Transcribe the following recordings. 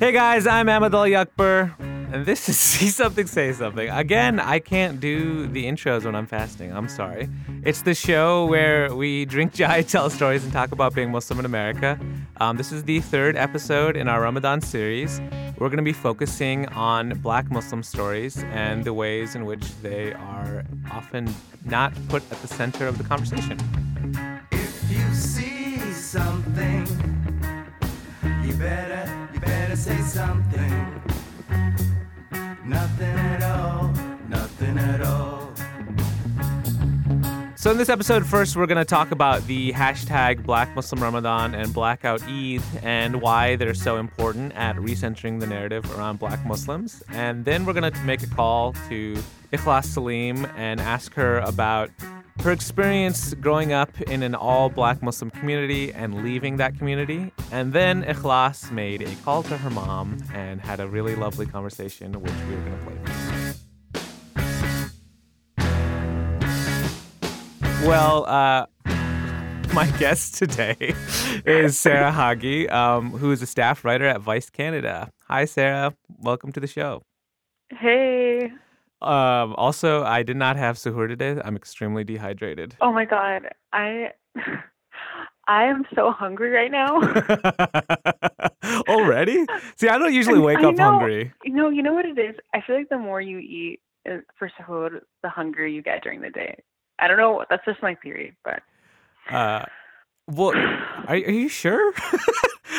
Hey guys, I'm Ahmed Ali Akbar, and this is See Something, Say Something. Again, I can't do the intros when I'm fasting. I'm sorry. It's the show where we drink chai, tell stories, and talk about being Muslim in America. Um, this is the third episode in our Ramadan series. We're going to be focusing on black Muslim stories and the ways in which they are often not put at the center of the conversation. Say something. Nothing at all, nothing at all. So, in this episode, first, we're going to talk about the hashtag Black Muslim Ramadan and Blackout Eid and why they're so important at recentering the narrative around black Muslims. And then we're going to make a call to Ikhlas Saleem and ask her about her experience growing up in an all black Muslim community and leaving that community. And then Ikhlas made a call to her mom and had a really lovely conversation, which we're going to play. Well, uh, my guest today is Sarah Hagi, um, who is a staff writer at Vice Canada. Hi, Sarah. Welcome to the show. Hey. Um, also, I did not have suhoor today. I'm extremely dehydrated. Oh my god. I I am so hungry right now. Already? See, I don't usually wake I up know- hungry. You know, you know what it is? I feel like the more you eat uh, for sahur, the hungrier you get during the day. I don't know. That's just my theory, but Uh, well, are, are you sure?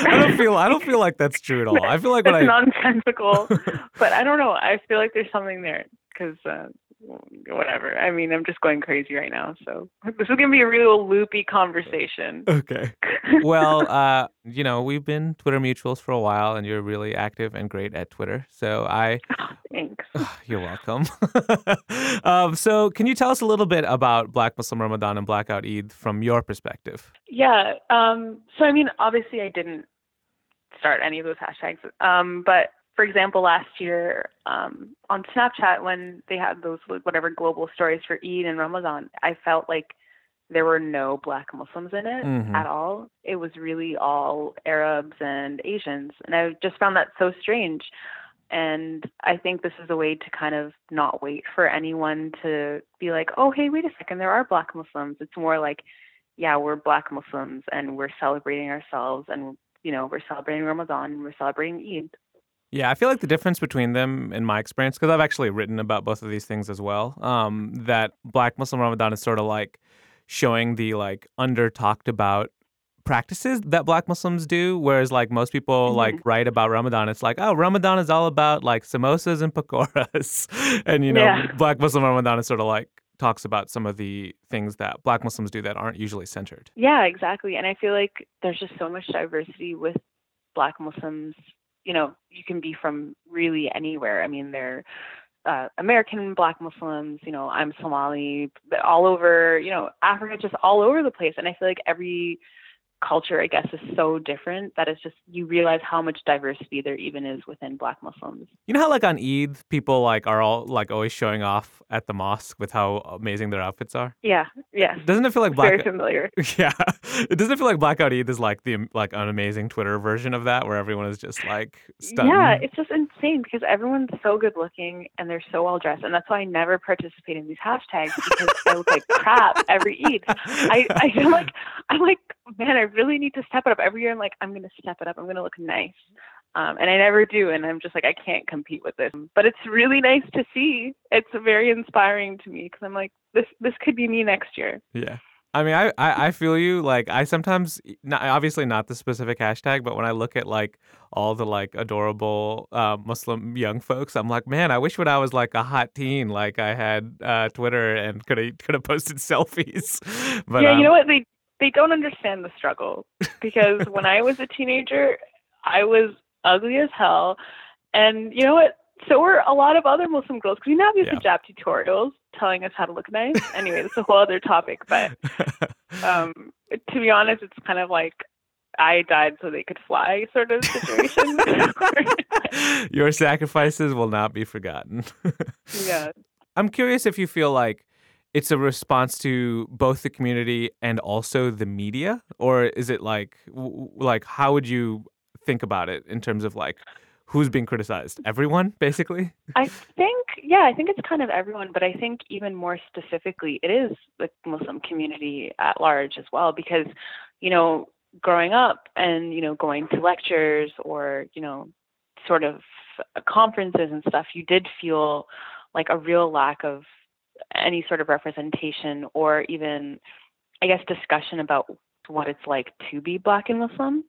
I don't feel. I don't feel like that's true at all. I feel like when it's I nonsensical. but I don't know. I feel like there's something there because uh, whatever. I mean, I'm just going crazy right now. So this is gonna be a real loopy conversation. okay. Well, uh, you know, we've been Twitter mutuals for a while, and you're really active and great at Twitter. So I Thanks. You're welcome. um, so, can you tell us a little bit about Black Muslim Ramadan and Blackout Eid from your perspective? Yeah. Um, so, I mean, obviously, I didn't start any of those hashtags. Um, but for example, last year um, on Snapchat, when they had those whatever global stories for Eid and Ramadan, I felt like there were no Black Muslims in it Mhm. at all. It was really all Arabs and Asians, and I just found that so strange. And I think this is a way to kind of not wait for anyone to be like, oh, hey, wait a second, there are Black Muslims. It's more like, yeah, we're Black Muslims and we're celebrating ourselves, and you know, we're celebrating Ramadan, and we're celebrating Eid. Yeah, I feel like the difference between them, in my experience, because I've actually written about both of these things as well, um, that Black Muslim Ramadan is sort of like showing the like under talked about practices that black muslims do whereas like most people Mhm. like write about ramadan it's like oh ramadan is all about like samosas and pakoras and you know Yeah. black muslim ramadan is sort of like talks about some of the things that black muslims do that aren't usually centered Yeah, exactly. And I feel like there's just so much diversity with Black Muslims. You know, you can be from really anywhere. I mean, they're uh, American Black Muslims. You know, I'm Somali, all over. You know, Africa, just all over the place. And I feel like every culture, I guess, is so different that it's just you realize how much diversity there even is within Black Muslims. You know how like on Eid, people like are all like always showing off at the mosque with how amazing their outfits are. Yeah, yeah, Doesn't it feel like black? very familiar. Yeah, it doesn't feel like Blackout Eid is like the like an amazing Twitter version of that, where everyone is just like stunning. Yeah, it's just insane because everyone's so good looking and they're so well dressed, and that's why I never participate in these hashtags because I look like crap every Eid. I I feel like I'm like, man, I really need to step it up every year. I'm like, I'm gonna step it up. I'm gonna look nice, um, and I never do, and I'm just like, I can't compete with this. But it's really nice to see. It's very inspiring to me because I'm like, this this could be me next year. Yeah. I mean, I, I, I feel you. Like, I sometimes, not, obviously not the specific hashtag, but when I look at like all the like adorable uh, Muslim young folks, I'm like, man, I wish when I was like a hot teen, like I had uh, Twitter and could have could have posted selfies. But yeah, um, you know what? They they don't understand the struggle because when I was a teenager, I was ugly as hell, and you know what? So were a lot of other Muslim girls because we now have these Yeah. hijab tutorials telling us how to look nice. anyway, that's a whole other topic. But um, to be honest, it's kind of like I died so they could fly sort of situation. Your sacrifices will not be forgotten. yeah. I'm curious if you feel like it's a response to both the community and also the media, or is it like like how would you think about it in terms of like who's being criticized? Everyone, basically. I think, yeah, I think it's kind of everyone, but I think even more specifically, it is the Muslim community at large as well, because, you know, growing up and, you know, going to lectures or, you know, sort of conferences and stuff, you did feel like a real lack of any sort of representation or even, I guess, discussion about what it's like to be Black and Muslim.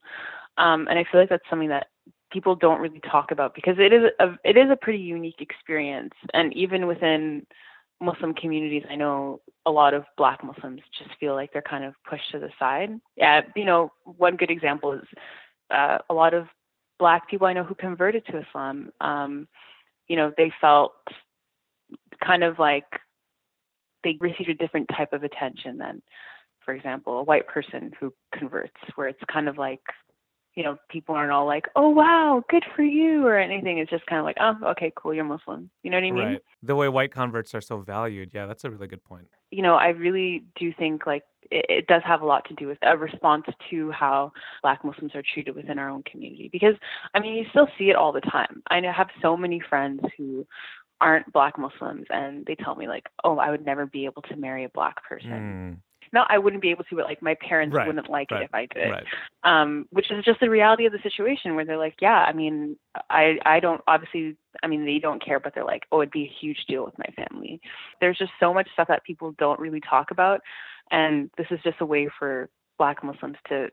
Um, and I feel like that's something that people don't really talk about because it is a it is a pretty unique experience. And even within Muslim communities, I know a lot of Black Muslims just feel like they're kind of pushed to the side. Yeah, you know, one good example is uh, a lot of Black people I know who converted to Islam. Um, you know, they felt kind of like they received a different type of attention than, for example, a white person who converts, where it's kind of like, you know, people aren't all like, oh, wow, good for you, or anything. It's just kind of like, oh, okay, cool, you're Muslim. You know what I mean? Right. The way white converts are so valued. Yeah, that's a really good point. You know, I really do think like it, it does have a lot to do with a response to how Black Muslims are treated within our own community. Because, I mean, you still see it all the time. I have so many friends who aren't black muslims and they tell me like oh i would never be able to marry a black person. Mm, no i wouldn't be able to but like my parents Right, wouldn't like right, it if i did. Right. um which is just the reality of the situation where they're like yeah i mean i i don't obviously i mean they don't care but they're like oh it'd be a huge deal with my family there's just so much stuff that people don't really talk about and this is just a way for black muslims to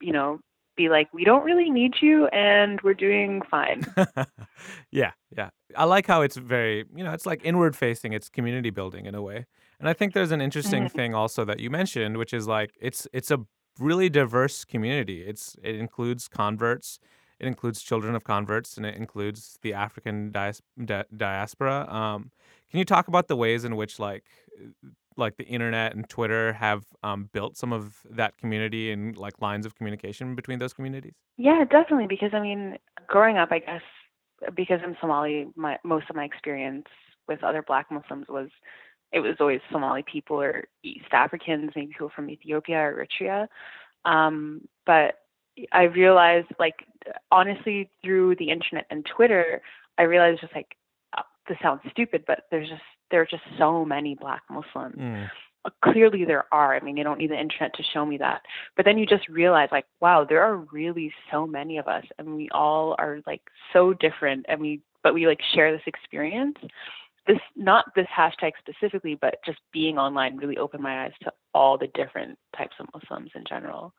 you know be like we don't really need you and we're doing fine yeah, yeah. I like how it's very, you know, it's like inward facing, it's community building in a way. And I think there's an interesting Mhm. thing also that you mentioned, which is like it's it's a really diverse community. It's it includes converts, it includes children of converts, and it includes the African dias- di- diaspora. Um, can you talk about the ways in which like like the internet and Twitter have um, built some of that community and like lines of communication between those communities? Yeah, definitely. Because I mean, growing up, I guess because I'm Somali, my most of my experience with other Black Muslims was it was always Somali people or East Africans, maybe people from Ethiopia or Eritrea. Um, but I realized, like, honestly, through the internet and Twitter, I realized just like uh, this sounds stupid, but there's just there are just so many Black Muslims Mm. uh, clearly there are. I mean, you don't need the internet to show me that. But then you just realize, like, wow, there are really so many of us, and we all are like so different, and we but we like share this experience. This not this hashtag specifically, but just being online really opened my eyes to all the different types of Muslims in general.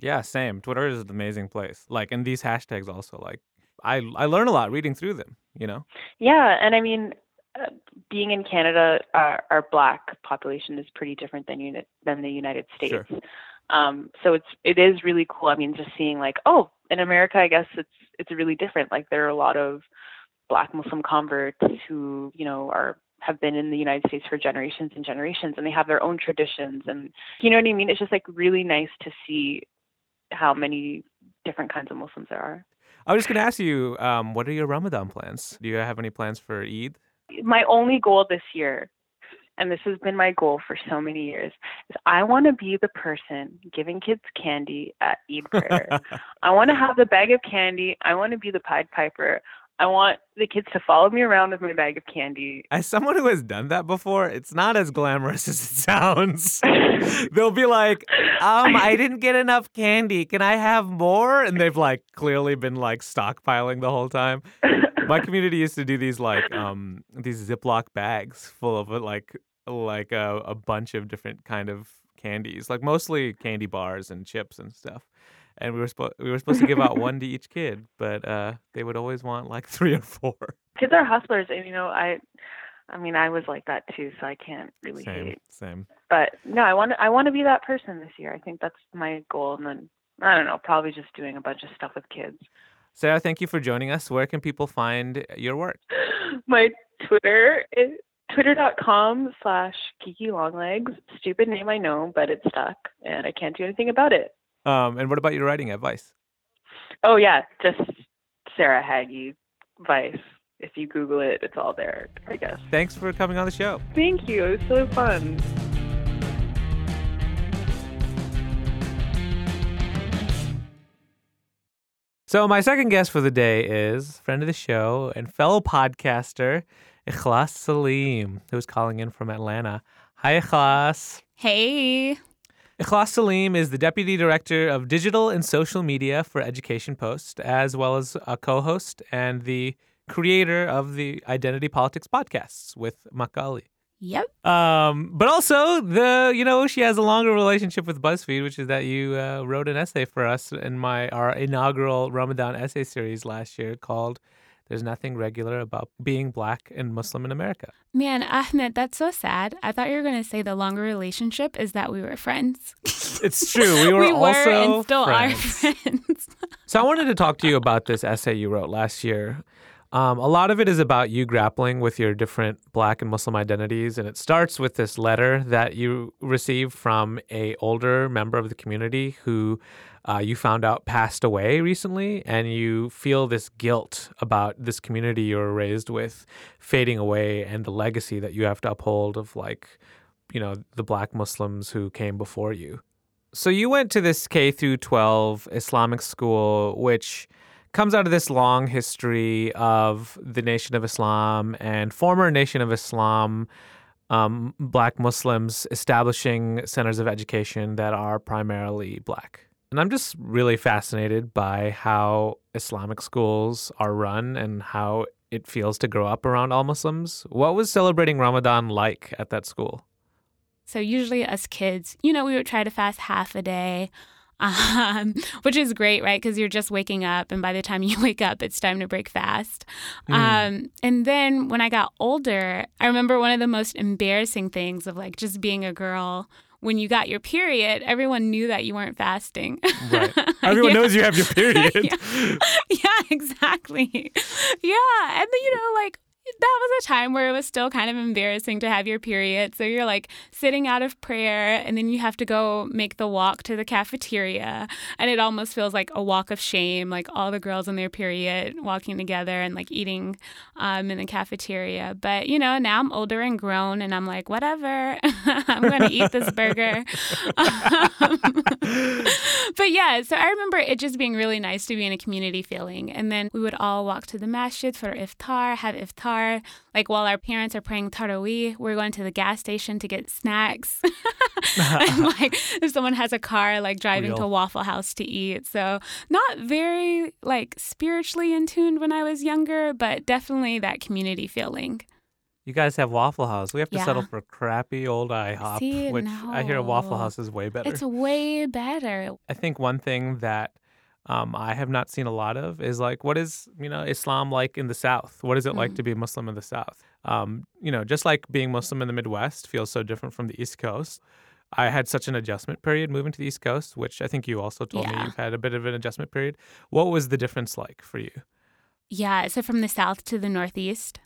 Yeah, same. Twitter is an amazing place. Like, and these hashtags also. Like, I I learn a lot reading through them. You know. Yeah, and I mean, uh, being in Canada, our, our black population is pretty different than uni- than the United States. Sure. Um, so it's it is really cool. I mean, just seeing like, oh, in America, I guess it's it's really different. Like there are a lot of black Muslim converts who you know are have been in the United States for generations and generations, and they have their own traditions, and you know what I mean. It's just like really nice to see how many different kinds of Muslims there are. I was just gonna ask you, um, what are your Ramadan plans? Do you have any plans for Eid? My only goal this year, and this has been my goal for so many years, is I want to be the person giving kids candy at Eid prayer. I want to have the bag of candy. I want to be the Pied Piper. I want the kids to follow me around with my bag of candy. As someone who has done that before, it's not as glamorous as it sounds. They'll be like, um, I didn't get enough candy. Can I have more? And they've like clearly been like stockpiling the whole time. My community used to do these like um these Ziploc bags full of like like a, a bunch of different kind of candies, like mostly candy bars and chips and stuff. And we were supposed we were supposed to give out one to each kid, but uh, they would always want like three or four. kids are hustlers, and you know, I, I mean, I was like that too, so I can't really Same, hate. same. But no, I want to, I want to be that person this year. I think that's my goal, and then I don't know, probably just doing a bunch of stuff with kids. Sarah, thank you for joining us. Where can people find your work? my Twitter is twitter.com slash Kiki Longlegs. Stupid name, I know, but it's stuck and I can't do anything about it. Um, and what about your writing advice? Oh, yeah, just Sarah Hagi Vice. If you Google it, it's all there, I guess. Thanks for coming on the show. Thank you. It was so fun. So, my second guest for the day is friend of the show and fellow podcaster, Ikhlas Saleem, who's calling in from Atlanta. Hi, Ikhlas. Hey. Ikhlas Saleem is the Deputy Director of Digital and Social Media for Education Post, as well as a co host and the creator of the Identity Politics podcasts with Makkah Ali. Yep. Um, but also the you know she has a longer relationship with BuzzFeed, which is that you uh, wrote an essay for us in my our inaugural Ramadan essay series last year called "There's Nothing Regular About Being Black and Muslim in America." Man, Ahmed, that's so sad. I thought you were going to say the longer relationship is that we were friends. It's true. We were, we were also and still friends. are friends. So I wanted to talk to you about this essay you wrote last year. Um, a lot of it is about you grappling with your different Black and Muslim identities, and it starts with this letter that you received from a older member of the community who uh, you found out passed away recently, and you feel this guilt about this community you were raised with fading away and the legacy that you have to uphold of like, you know, the Black Muslims who came before you. So you went to this K through 12 Islamic school, which comes out of this long history of the Nation of Islam and former Nation of Islam um, black Muslims establishing centers of education that are primarily black. And I'm just really fascinated by how Islamic schools are run and how it feels to grow up around all Muslims. What was celebrating Ramadan like at that school? so usually us kids, you know, we would try to fast half a day. Um, which is great, right? Because you're just waking up, and by the time you wake up, it's time to break fast. Um, and then when I got older, I remember one of the most embarrassing things of like just being a girl. When you got your period, everyone knew that you weren't fasting. Right. Everyone Yeah. knows you have your period. yeah. yeah, exactly. Yeah. And then, you know, like, that was a time where it was still kind of embarrassing to have your period. So you're like sitting out of prayer, and then you have to go make the walk to the cafeteria. And it almost feels like a walk of shame, like all the girls in their period walking together and like eating um, in the cafeteria. But, you know, now I'm older and grown, and I'm like, whatever, I'm going to eat this burger. but yeah, so I remember it just being really nice to be in a community feeling. And then we would all walk to the masjid for iftar, have iftar. Like while our parents are praying tarawih, we're going to the gas station to get snacks. and like if someone has a car, like driving to Waffle House to eat. So not very like spiritually in tune when I was younger, but definitely that community feeling. You guys have Waffle House. We have to Yeah. settle for crappy old IHOP, See, which I hear Waffle. House is way better. It's way better. I think one thing that um, I have not seen a lot of is like, what is you know Islam like in the South? What is it like Mm. to be Muslim in the South? Um, you know, just like being Muslim in the Midwest feels so different from the East Coast. I had such an adjustment period moving to the East Coast, which I think you also told me you've had a bit of an adjustment period. What was the difference like for you? Yeah. So from the south to the northeast.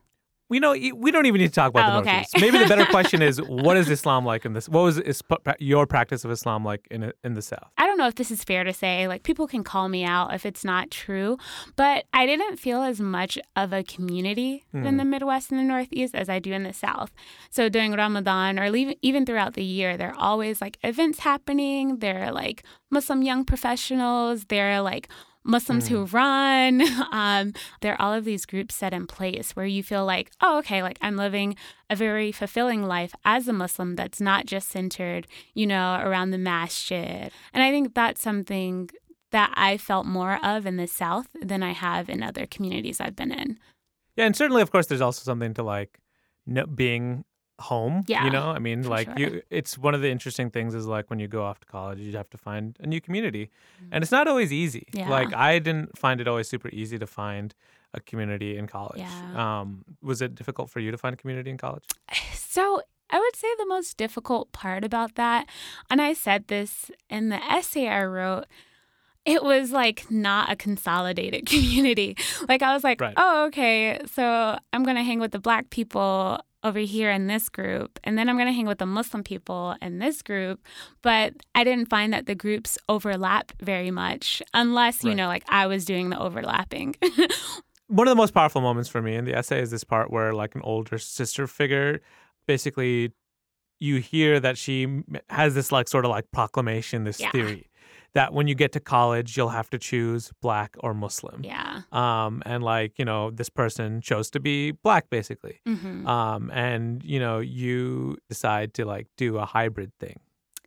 We know we don't even need to talk about Oh, the okay. Northeast. Maybe the better question is, what is Islam like in this? What was is, your practice of Islam like in in the South? I don't know if this is fair to say. Like, people can call me out if it's not true, but I didn't feel as much of a community in the hmm. Midwest and the Northeast as I do in the South. So during Ramadan or even throughout the year, there are always like events happening. There are like Muslim young professionals. There are like Muslims who run. Um, there are all of these groups set in place where you feel like, oh, okay, like I'm living a very fulfilling life as a Muslim that's not just centered, you know, around the masjid. And I think that's something that I felt more of in the South than I have in other communities I've been in. Yeah, and certainly, of course, there's also something to like no, being home. Yeah, you know, I mean, like sure. you. It's one of the interesting things is like when you go off to college, you have to find a new community, Mm. and it's not always easy. Yeah. Like I didn't find it always super easy to find a community in college. Yeah. Um, was it difficult for you to find a community in college? So I would say the most difficult part about that, and I said this in the essay I wrote, it was like not a consolidated community. Like I was like, Right. oh, okay, so I'm gonna hang with the black people over here in this group, and then I'm gonna hang with the Muslim people in this group. But I didn't find that the groups overlap very much, unless you Right. know, like I was doing the overlapping. one of the most powerful moments for me in the essay is this part where like an older sister figure basically you hear that she has this like sort of like proclamation this Yeah. theory that when you get to college, you'll have to choose black or Muslim. Yeah. Um, and like, you know, this person chose to be black basically. hmm Um, and you know, you decide to like do a hybrid thing.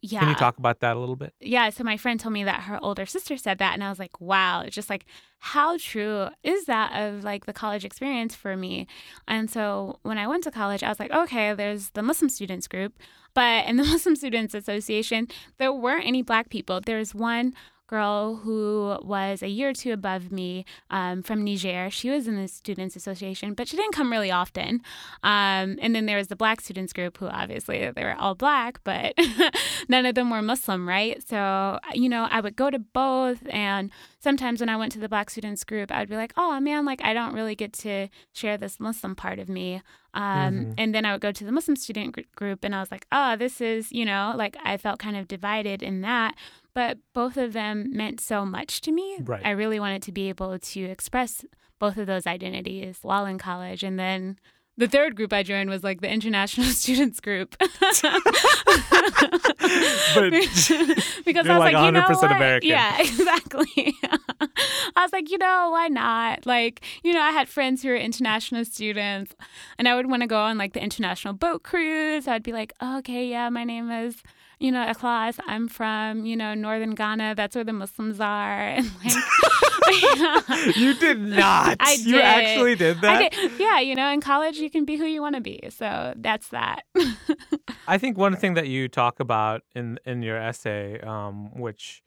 Yeah. Can you talk about that a little bit? yeah, so my friend told me that her older sister said that, and I was like, wow, it's just like, how true is that of like the college experience for me? And so when I went to college, I was like, okay, there's the Muslim students group, but in the Muslim Students Association, there weren't any black people. There's one girl who was a year or two above me um, from Niger. She was in the Students Association, but she didn't come really often. Um, and then there was the Black Students group, who obviously they were all black, but none of them were Muslim, right? So, you know, I would go to both. And sometimes when I went to the Black Students group, I would be like, oh man, like I don't really get to share this Muslim part of me. Um, Mhm. And then I would go to the Muslim student gr- group and I was like, oh, this is, you know, like I felt kind of divided in that. But both of them meant so much to me. Right. I really wanted to be able to express both of those identities while in college. And then the third group I joined was like the international students group. But because I was like like, you know 100% what? American. Yeah, exactly. I was like, you know, why not? Like, you know, I had friends who were international students, and I would want to go on like the international boat cruise. I'd be like, oh, okay, yeah, my name is, you know, Ikhlas. I'm from, you know, northern Ghana. That's where the Muslims are. And like, you did not. I did. You actually did that. Did. Yeah, you know, in college you can be who you want to be. So that's that. I think one thing that you talk about in in your essay, um, which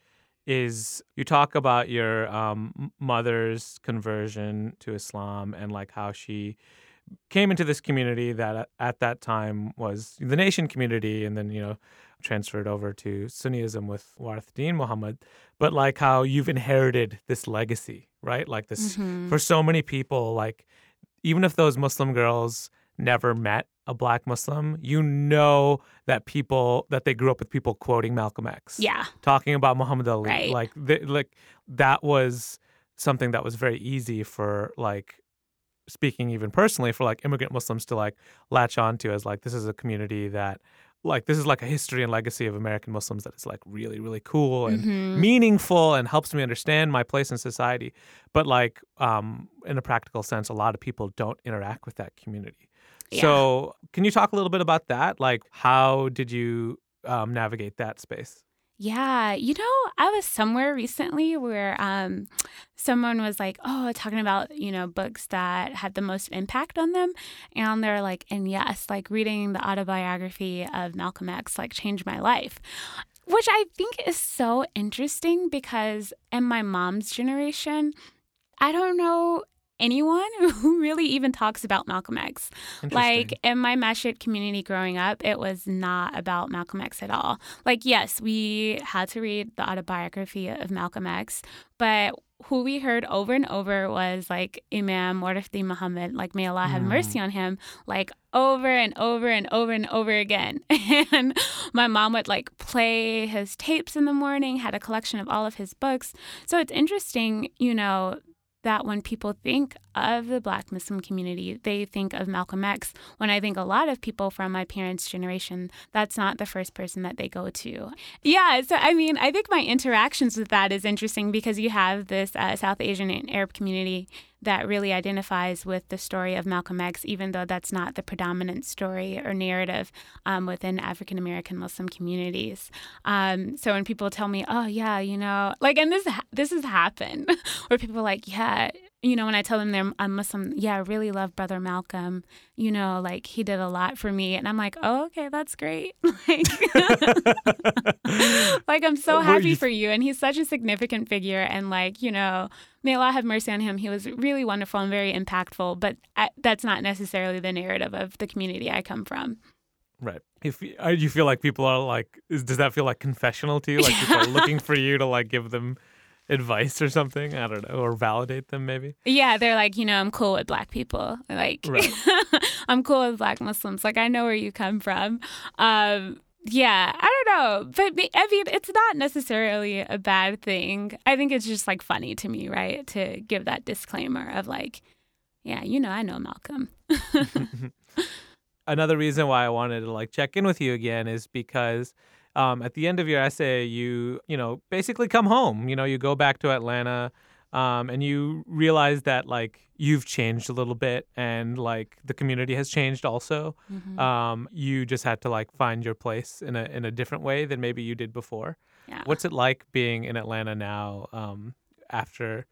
is you talk about your um, mother's conversion to Islam and like how she came into this community that at- at that time was the nation community, and then you know transferred over to Sunniism with Warith Deen Muhammad. But like how you've inherited this legacy, right? Like this Mhm. for so many people, like even if those Muslim girls never met a black Muslim, you know that people that they grew up with people quoting Malcolm X, Yeah. talking about Muhammad Ali, Right. like th- like that was something that was very easy for like speaking even personally for like immigrant Muslims to like latch onto as like this is a community that like this is like a history and legacy of American Muslims that is like really really cool and Mhm. meaningful and helps me understand my place in society. But like um, in a practical sense, a lot of people don't interact with that community. Yeah. So can you talk a little bit about that? Like how did you um, navigate that space? Yeah, you know, I was somewhere recently where um, someone was like, "Oh, talking about you know books that had the most impact on them," and they're like, "And yes, like reading the autobiography of Malcolm X like changed my life," which I think is so interesting because in my mom's generation, I don't know anyone who really even talks about Malcolm X. Like in my Masjid community growing up, it was not about Malcolm X at all. Like, yes, we had to read the autobiography of Malcolm X, but who we heard over and over was like Imam Warith Deen Muhammad, like may Allah have Mm. mercy on him, like over and over and over and over again. And my mom would like play his tapes in the morning, had a collection of all of his books. So it's interesting, you know, that when people think of the Black Muslim community, they think of Malcolm X. When I think a lot of people from my parents' generation, that's not the first person that they go to. Yeah, so I mean, I think my interactions with that is interesting because you have this uh, South Asian and Arab community that really identifies with the story of Malcolm X, even though that's not the predominant story or narrative um, within African American Muslim communities. Um, so when people tell me, "Oh yeah, you know," like, and this this has happened, where people are like, "Yeah." You know, when I tell them they're a Muslim, yeah, I really love Brother Malcolm. You know, like he did a lot for me, and I'm like, oh, okay, that's great. like, like I'm so happy for you, and he's such a significant figure. And like, you know, may Allah have mercy on him. He was really wonderful and very impactful. But I, that's not necessarily the narrative of the community I come from. Right. If you- uh, you feel like people are like, is, does that feel like confessional to you? Like people are looking for you to like give them advice or something? I don't know, or validate them maybe. Yeah, they're like, you know, I'm cool with black people. Like, Right. I'm cool with black Muslims. Like, I know where you come from. Um, yeah, I don't know. But I mean, it's not necessarily a bad thing. I think it's just like funny to me, right? To give that disclaimer of like, yeah, you know, I know Malcolm. Another reason why I wanted to like check in with you again is because um, at the end of your essay, you you know basically come home. You know, you go back to Atlanta, um, and you realize that like you've changed a little bit, and like the community has changed also. Mhm. Um, you just had to like find your place in a in a different way than maybe you did before. yeah. What's it like being in Atlanta now um, after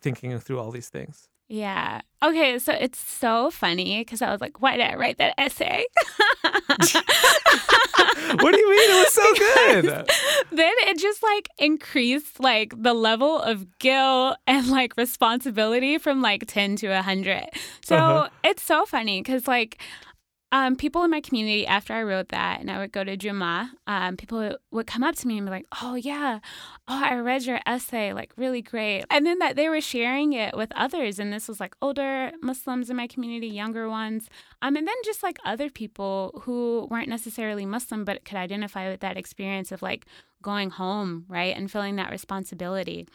thinking through all these things? Yeah. Okay. So it's so funny because I was like, why did I write that essay? what do you mean? It was so good. then it just like increased like the level of guilt and like responsibility from like 10 to 100. So Uh-huh. it's so funny because like um, people in my community, after I wrote that and I would go to Juma, um, people would come up to me and be like, oh, yeah, oh, I read your essay, like really great. And then that they were sharing it with others. And this was like older Muslims in my community, younger ones. Um, and then just like other people who weren't necessarily Muslim, but could identify with that experience of like going home, right? And feeling that responsibility.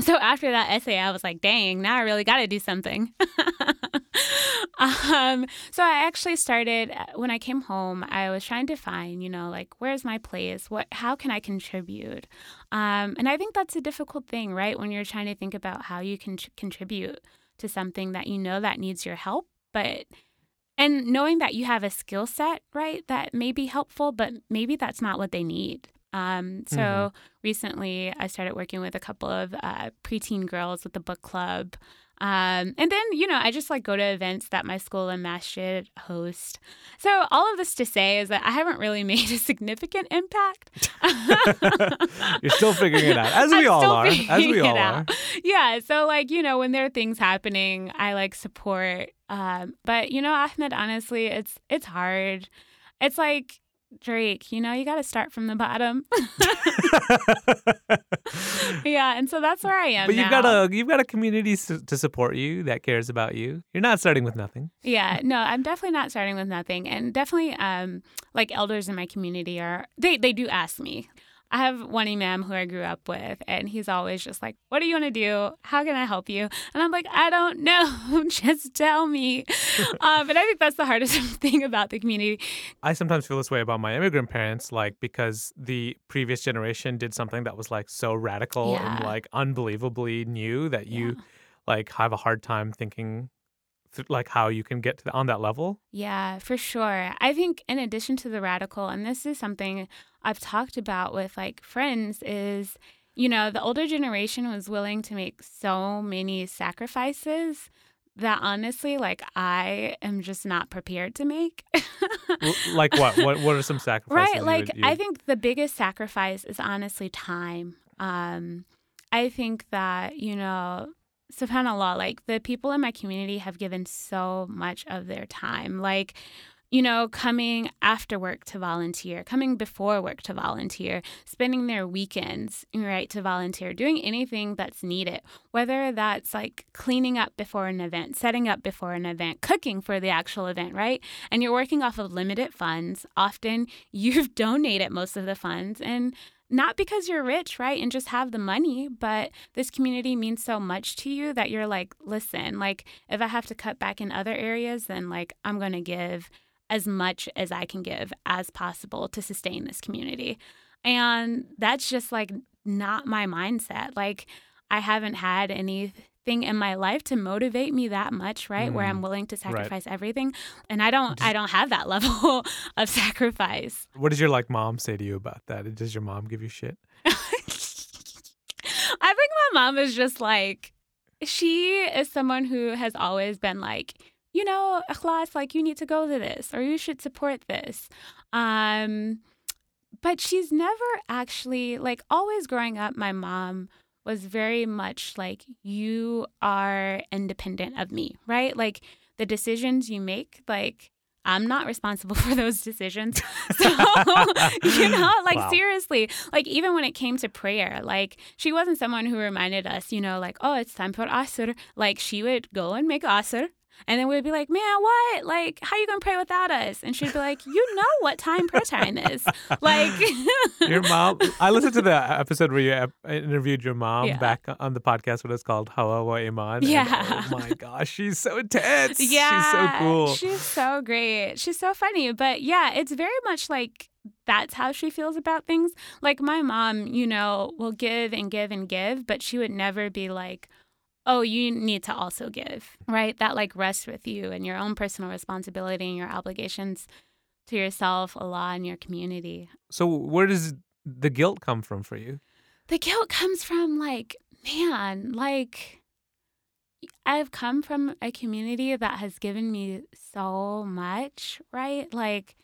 So after that essay, I was like, dang, now I really got to do something. um, so I actually started uh, when I came home. I was trying to find, you know, like where's my place? What? How can I contribute? Um, and I think that's a difficult thing, right? When you're trying to think about how you can contribute to something that you know that needs your help, but and knowing that you have a skill set, right, that may be helpful, but maybe that's not what they need. Um, so Mhm. recently, I started working with a couple of uh, preteen girls with the book club. Um, and then, you know, I just like go to events that my school and masjid host. So all of this to say is that I haven't really made a significant impact. You're still figuring it out, as we I'm all are. As we all are. Yeah. So like, you know, when there are things happening, I like support. Um, but you know, Ahmed, honestly, it's it's hard. It's like Drake, you know, you gotta start from the bottom. yeah, and so that's where I am. But you've now. got a you've got a community s- to support you that cares about you. You're not starting with nothing. Yeah, no, I'm definitely not starting with nothing. And definitely um like elders in my community are they they do ask me. I have one imam who I grew up with and he's always just like, "What do you want to do? How can I help you?" And I'm like, "I don't know. just tell me." uh, but I think that's the hardest thing about the community. I sometimes feel this way about my immigrant parents, like because the previous generation did something that was like so radical and like unbelievably new that you Yeah. like have a hard time thinking like how you can get to the, on that level. Yeah, for sure. I think in addition to the radical, and this is something I've talked about with like friends, is you know, the older generation was willing to make so many sacrifices that honestly, like, I am just not prepared to make. Like what? What what are some sacrifices? right. you Like, would- you I think the biggest sacrifice is honestly time. Um, I think that, you know, subhanAllah, like the people in my community have given so much of their time. Like, you know, coming after work to volunteer, coming before work to volunteer, spending their weekends, right, to volunteer, doing anything that's needed, whether that's like cleaning up before an event, setting up before an event, cooking for the actual event, right? And you're working off of limited funds. Often you've donated most of the funds and not because you're rich, right? And just have the money, but this community means so much to you that you're like, listen, like if I have to cut back in other areas, then like I'm going to give as much as I can give as possible to sustain this community. And that's just like not my mindset. Like I haven't had anything in my life to motivate me that much, right? Where Mm, I'm willing to sacrifice everything. And I don't I don't have that level of sacrifice. what does your like mom say to you about that? Does your mom give you shit? I think my mom is just like, she is someone who has always been like, you know, Ikhlas like you need to go to this or you should support this. Um, but she's never actually, like, always growing up, my mom was very much like, you are independent of me, right? Like, the decisions you make, like, I'm not responsible for those decisions. So, you know, like Wow. seriously, like even when it came to prayer, like she wasn't someone who reminded us, you know, like, oh, it's time for asr. Like she would go and make asr And then we'd be like, man, what? Like, how you gonna pray without us? And she'd be like, you know what time prayer time is. Like, Your mom. I listened to the episode where you uh, interviewed your mom Yeah. back on the podcast what it's called Hawa wa Iman. and, Yeah. oh my gosh, she's so intense. yeah, She's so cool. She's so great. She's so funny. But yeah, it's very much like that's how she feels about things. Like my mom, you know, will give and give and give, but she would never be like, oh, you need to also give, right? That like rests with you and your own personal responsibility and your obligations to yourself, Allah, and your community. so where does the guilt come from for you? The guilt comes from like, man, like I've come from a community that has given me so much, right? Like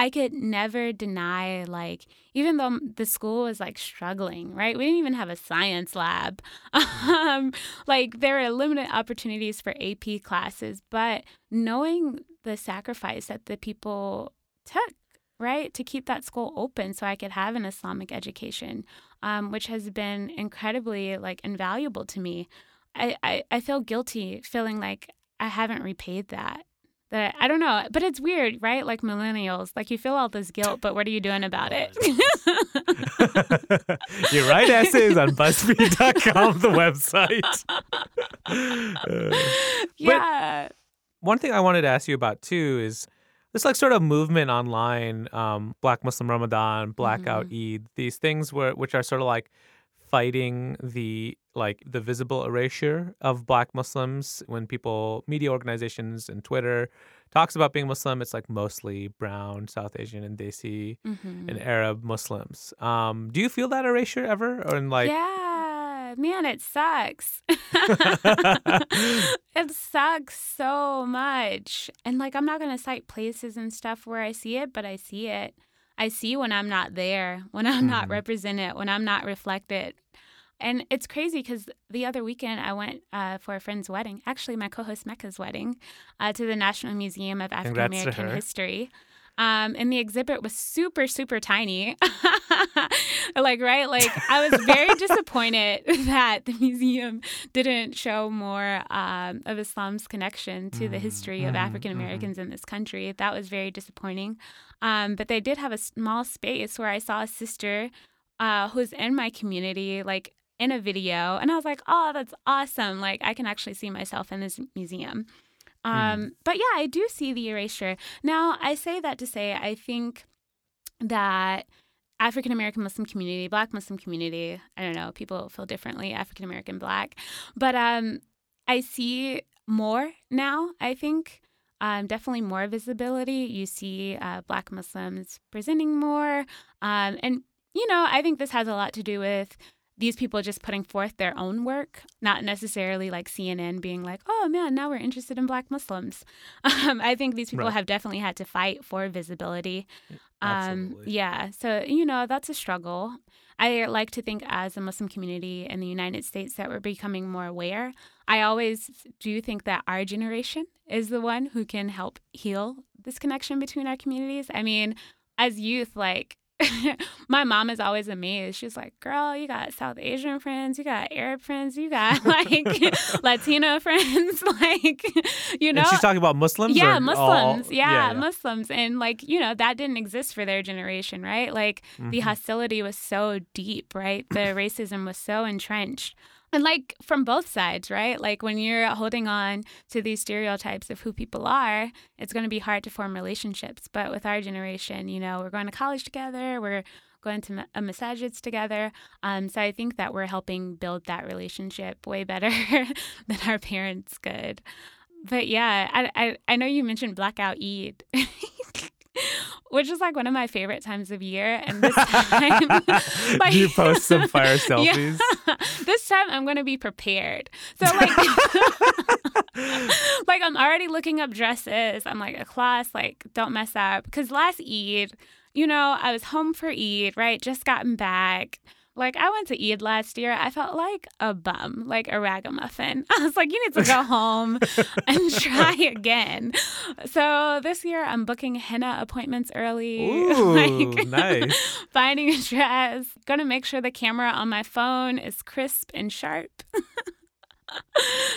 I could never deny like even though the school was like struggling, right? We didn't even have a science lab. Um like there were limited opportunities for AP classes, but knowing the sacrifice that the people took right to keep that school open so i could have an islamic education um, which has been incredibly like invaluable to me I, I i feel guilty feeling like i haven't repaid that that i don't know but it's weird right? Like millennials like you feel all this guilt but what are you doing about it? You write essays on BuzzFeed.com, the website. Uh, yeah. one thing I wanted to ask you about too is this like sort of movement online, um, Black Muslim Ramadan, Blackout Eid, these things where which are sort of like fighting the like the visible erasure of black Muslims when people media organizations and Twitter talks about being Muslim, it's like mostly brown, South Asian and Desi Mhm. and Arab Muslims. Um, do you feel that erasure ever? Or in like yeah man it sucks it sucks so much and like i'm not going to cite places and stuff where i see it but i see it i see when i'm not there when i'm not Mhm. represented when i'm not reflected and it's crazy because the other weekend I went uh, for a friend's wedding, actually my co-host Makkah's wedding, uh, to the National Museum of African American. History. Um, and the exhibit was super, super tiny. like, right? Like, I was very disappointed that the museum didn't show more um, of Islam's connection to the history of mhm, African Americans in this country. That was very disappointing. Um, but they did have a small space where I saw a sister uh, who's in my community, like in a video, and I was like, "Oh, that's awesome! Like, I can actually see myself in this museum." Um, But yeah, I do see the erasure. Now, I say that to say I think that African American Muslim community, Black Muslim community, I don't know, people feel differently, African American Black, but um, I see more now. I think um, definitely more visibility. You see uh, Black Muslims presenting more, um, and you know, I think this has a lot to do with these people just putting forth their own work, not necessarily like CNN being like, oh man, now we're interested in Black Muslims. Um, I think these people Right. have definitely had to fight for visibility. Um, yeah. So, you know, that's a struggle. I like to think as a Muslim community in the United States that we're becoming more aware. I always do think that our generation is the one who can help heal this connection between our communities. I mean, as youth, like, my mom is always amazed. She's like, "Girl, you got South Asian friends, you got Arab friends, you got like Latino friends, like you know." and she's talking about Muslims? yeah, Muslims. all- yeah, Muslims. And like, you know, that didn't exist for their generation, right? Like the Mhm. hostility was so deep, right? The racism was so entrenched. And like from both sides, right? Like when you're holding on to these stereotypes of who people are, it's going to be hard to form relationships. But with our generation, you know, we're going to college together, we're going to a masajids together. Um, so I think that we're helping build that relationship way better than our parents could. But yeah, I, I, I know you mentioned Blackout Eid. Which is like one of my favorite times of year, and this time, Do you post some fire Yeah. selfies? this time I'm gonna be prepared. So like, like I'm already looking up dresses. I'm like Ikhlas, like don't mess up. Because last Eid, you know, I was home for Eid, right? Just gotten back. Like I went to Eid last year. I felt like a bum, like a ragamuffin. I was like, you need to go home and try again. So this year I'm booking henna appointments early. Ooh, like, nice. finding a dress. Gonna make sure the camera on my phone is crisp and sharp.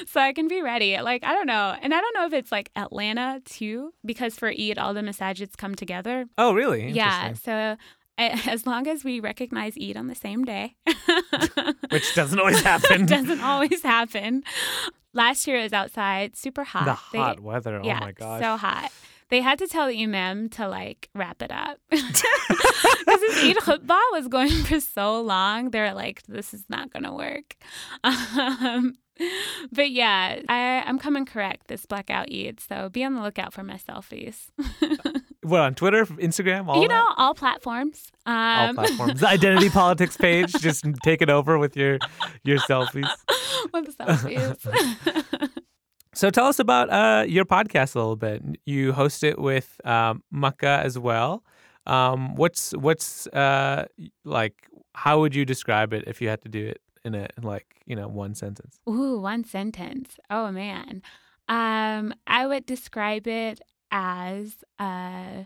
so I can be ready. Like, I don't know. And I don't know if it's like Atlanta too, because for Eid, all the masajids come together. Oh, really? Yeah. So as long as we recognize Eid on the same day, Which doesn't always happen. doesn't always happen. Last year it was outside, super hot. the They- hot weather. yeah, oh my gosh. so hot. They had to tell the imam to like wrap it up because his Eid khutbah was going for so long. They're like, "This is not gonna work." Um, but yeah, I, I'm coming correct this blackout Eid, so be on the lookout for my selfies. What on Twitter, Instagram, all you that? know, all platforms. Um, all platforms. The identity politics page, just take it over with your your selfies. with the selfies. So tell us about uh, your podcast a little bit. You host it with um, Makkah as well. Um, what's what's uh, like? How would you describe it if you had to do it in a like you know one sentence? Ooh, one sentence. Oh man. Um, I would describe it as a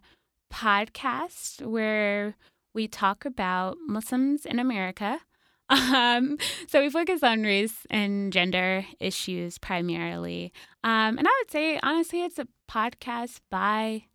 podcast where we talk about Muslims in America. Um, so we focus on race and gender issues primarily. Um, and I would say honestly, it's a podcast by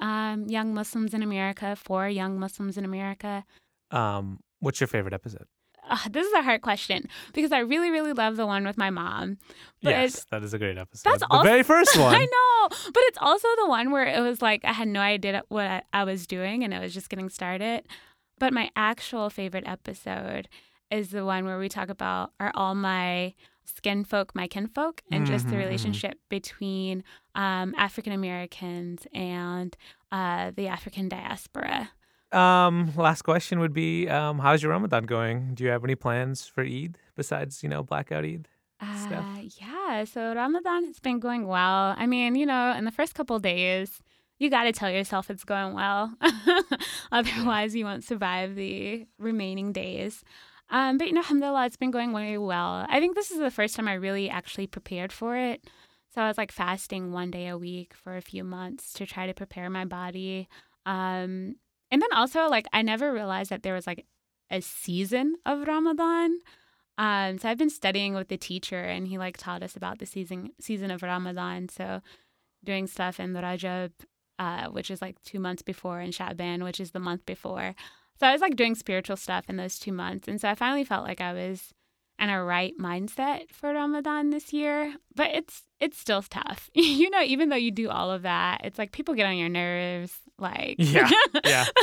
um, young Muslims in America for young Muslims in America. Um, what's your favorite episode? Uh, this is a hard question because I really, really love the one with my mom. But yes, that is a great episode. That's the also- very first one. I know, but it's also the one where it was like I had no idea what I, I was doing and it was just getting started. But my actual favorite episode is the one where we talk about are all my skin folk my kinfolk and just Mhm, the mhm. relationship between um, African Americans and uh, the African diaspora. Um, last question would be, um, how's your Ramadan going? Do you have any plans for Eid besides you know blackout Eid? Stuff? Uh, yeah, so Ramadan has been going well. I mean, you know, in the first couple days, you got to tell yourself it's going well. Otherwise, you won't survive the remaining days. Um, but, you know, alhamdulillah, it's been going very well. I think this is the first time I really actually prepared for it. So I was like fasting one day a week for a few months to try to prepare my body. Um, and then also, like, I never realized that there was like a season of Ramadan. Um, so I've been studying with the teacher, and he like taught us about the season season of Ramadan. So doing stuff in Rajab, uh, which is like two months before, and Sha'ban, which is the month before. So I was like doing spiritual stuff in those two months, and so I finally felt like I was in a right mindset for Ramadan this year. But it's it's still tough, you know. Even though you do all of that, it's like people get on your nerves. Like Yeah, yeah.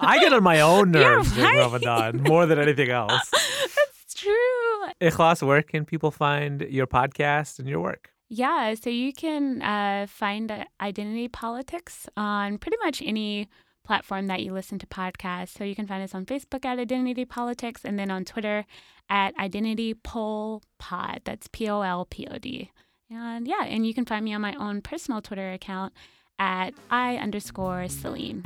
I get on my own nerves during right. Ramadan more than anything else. That's true. Ikhlas, where can people find your podcast and your work? Yeah, so you can uh, find uh, Identity Politics on pretty much any platform that you listen to podcasts. So you can find us on Facebook at Identity Politics and then on Twitter at Identity Pol Pod. That's P O L P O D. And yeah, and you can find me on my own personal Twitter account at I underscore Saleem.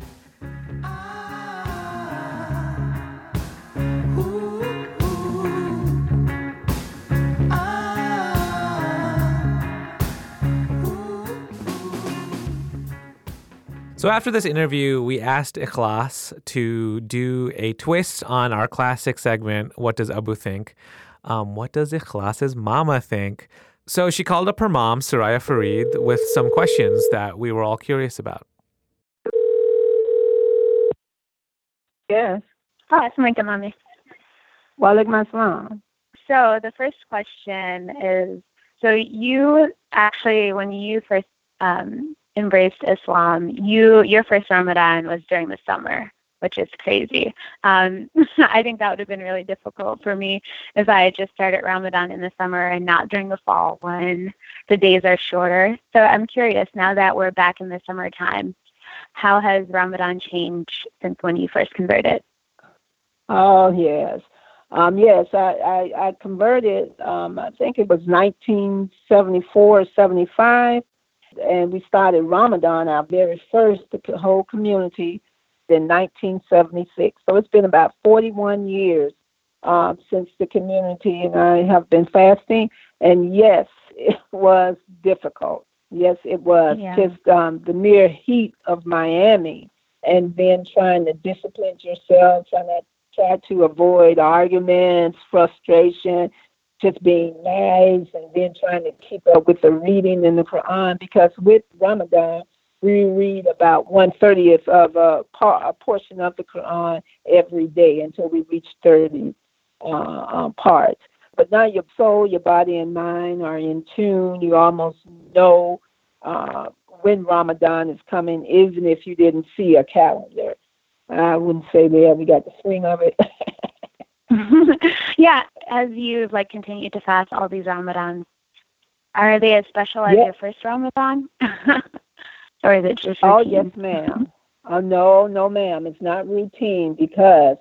So after this interview, we asked Ikhlas to do a twist on our classic segment, What Does Abu Think? Um, what does Ikhlas's mama think? So she called up her mom, Soraya Farid, with some questions that we were all curious about. Yes. Oh, Assalamualaikum, Mommy. Walaikum assalam. So the first question is, so you actually, when you first um, embraced Islam, you your first Ramadan was during the summer, which is crazy. Um, I think that would have been really difficult for me if I had just started Ramadan in the summer and not during the fall when the days are shorter. So I'm curious now that we're back in the summertime, how has Ramadan changed since when you first converted? Oh yes. Um, yes, I, I, I converted, um, I think it was 1974 or 75, and we started Ramadan, our very first, the whole community, in 1976. So it's been about 41 years uh, since the community and I have been fasting. And yes, it was difficult. Yes, it was. Yeah. Just um, the mere heat of Miami and then trying to discipline yourself, trying to try to avoid arguments, frustration, just being nice and then trying to keep up with the reading in the Quran because with Ramadan we read about one thirtieth of a, par, a portion of the Quran every day until we reach thirty uh, um, parts. But now your soul, your body, and mind are in tune. You almost know uh, when Ramadan is coming, even if you didn't see a calendar. I wouldn't say we got the swing of it. yeah, as you like continue to fast all these Ramadans, are they as special as Yes. your first Ramadan? or is it just Oh yes, ma'am. Oh no, no, ma'am. It's not routine because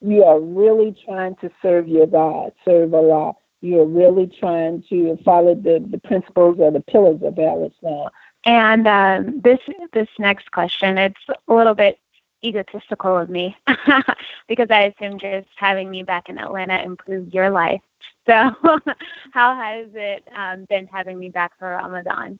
you are really trying to serve your God, serve Allah. You are really trying to follow the, the principles or the pillars of Al Islam. And um, this this next question, it's a little bit egotistical of me because I assume just having me back in Atlanta improved your life. So, how has it um, been having me back for Ramadan?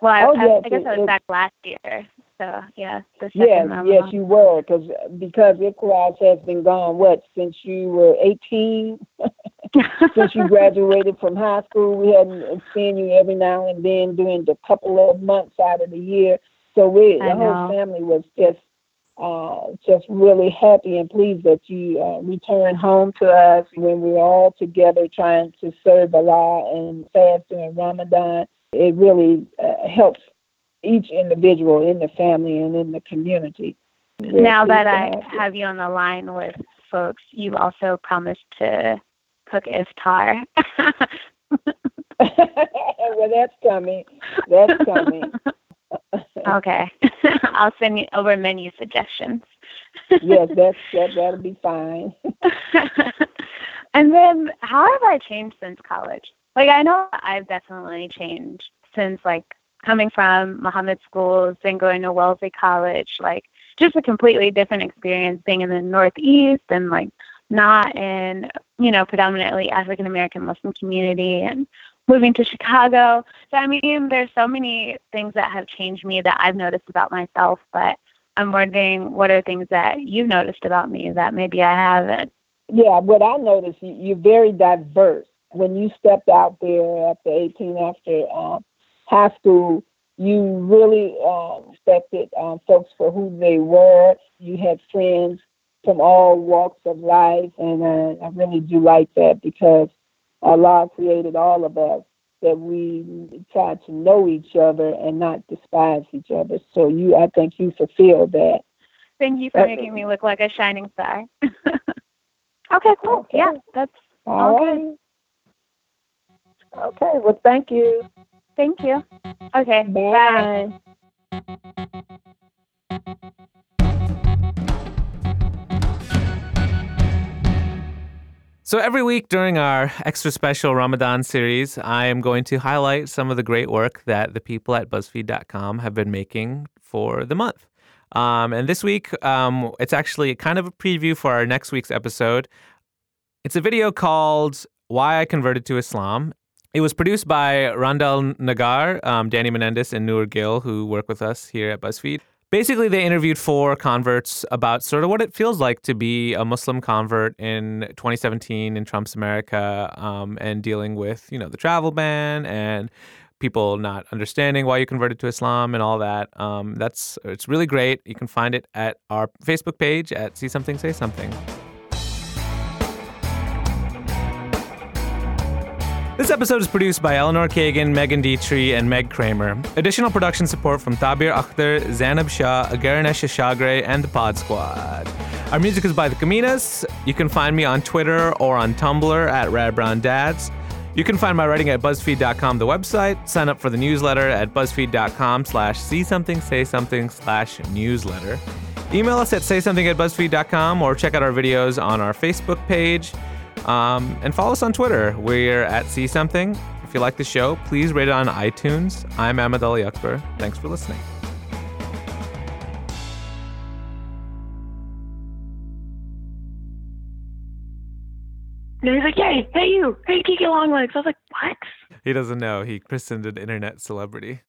Well, I, Oh, I, yes, I guess it- I was it- back last year. So, yeah, the second Yes, Ramadan. yes, you were, because because Ikhlas has been gone. What since you were eighteen? since you graduated from high school, we hadn't seen you every now and then during the couple of months out of the year. So we, I the whole family was just, uh, just really happy and pleased that you uh, returned home to us when we were all together trying to serve Allah and fast during Ramadan. It really uh, helps each individual in the family and in the community. We're now that I have you. have you on the line with folks, you also promised to cook iftar. well, that's coming. That's coming. okay, I'll send you over menu suggestions. yes, that's that. That'll be fine. and then, how have I changed since college? Like, I know I've definitely changed since like coming from Muhammad schools, then going to Wellesley College. Like, just a completely different experience being in the Northeast and like not in you know predominantly African American Muslim community and moving to Chicago. So I mean, there's so many things that have changed me that I've noticed about myself, but I'm wondering what are things that you've noticed about me that maybe I haven't. Yeah, what I noticed, you, you're very diverse. When you stepped out there after 18, after um, high school, you really um, respected um, folks for who they were. You had friends from all walks of life, and uh, I really do like that because Allah created all of us that we try to know each other and not despise each other. So you, I think you fulfilled that. Thank you for making me look like a shining star. okay, cool. Okay. Yeah, that's All All right. Okay. Well, thank you. thank you. Okay, Bye. So every week during our extra special Ramadan series, I am going to highlight some of the great work that the people at BuzzFeed.com have been making for the month. Um, and this week, um, it's actually kind of a preview for our next week's episode. It's a video called "Why I Converted to Islam." It was produced by Randall Nagar, um, Danny Menendez, and Noor Gill, who work with us here at BuzzFeed. Basically, they interviewed four converts about sort of what it feels like to be a Muslim convert in 2017 in Trump's America, um, and dealing with you know the travel ban and people not understanding why you converted to Islam and all that. Um, that's it's really great. You can find it at our Facebook page at See Something Say Something. This episode is produced by Eleanor Kagan, Megan Dietrich, and Meg Kramer. Additional production support from Tabir Akhtar, Zainab Shah, Agaranesh Shagre, and the Pod Squad. Our music is by The Kominas. You can find me on Twitter or on Tumblr at RadBrownDude. You can find my writing at BuzzFeed.com, the website. Sign up for the newsletter at BuzzFeed.com slash see something, say something slash newsletter. Email us at say something at BuzzFeed.com or check out our videos on our Facebook page. Um, and follow us on Twitter. We're at See Something. If you like the show, please rate it on iTunes. I'm Ahmed Ali Akbar. Thanks for listening. And he's like, "Hey, hey, you, hey, Kiki Longlegs." I was like, "What?" He doesn't know. He christened an internet celebrity.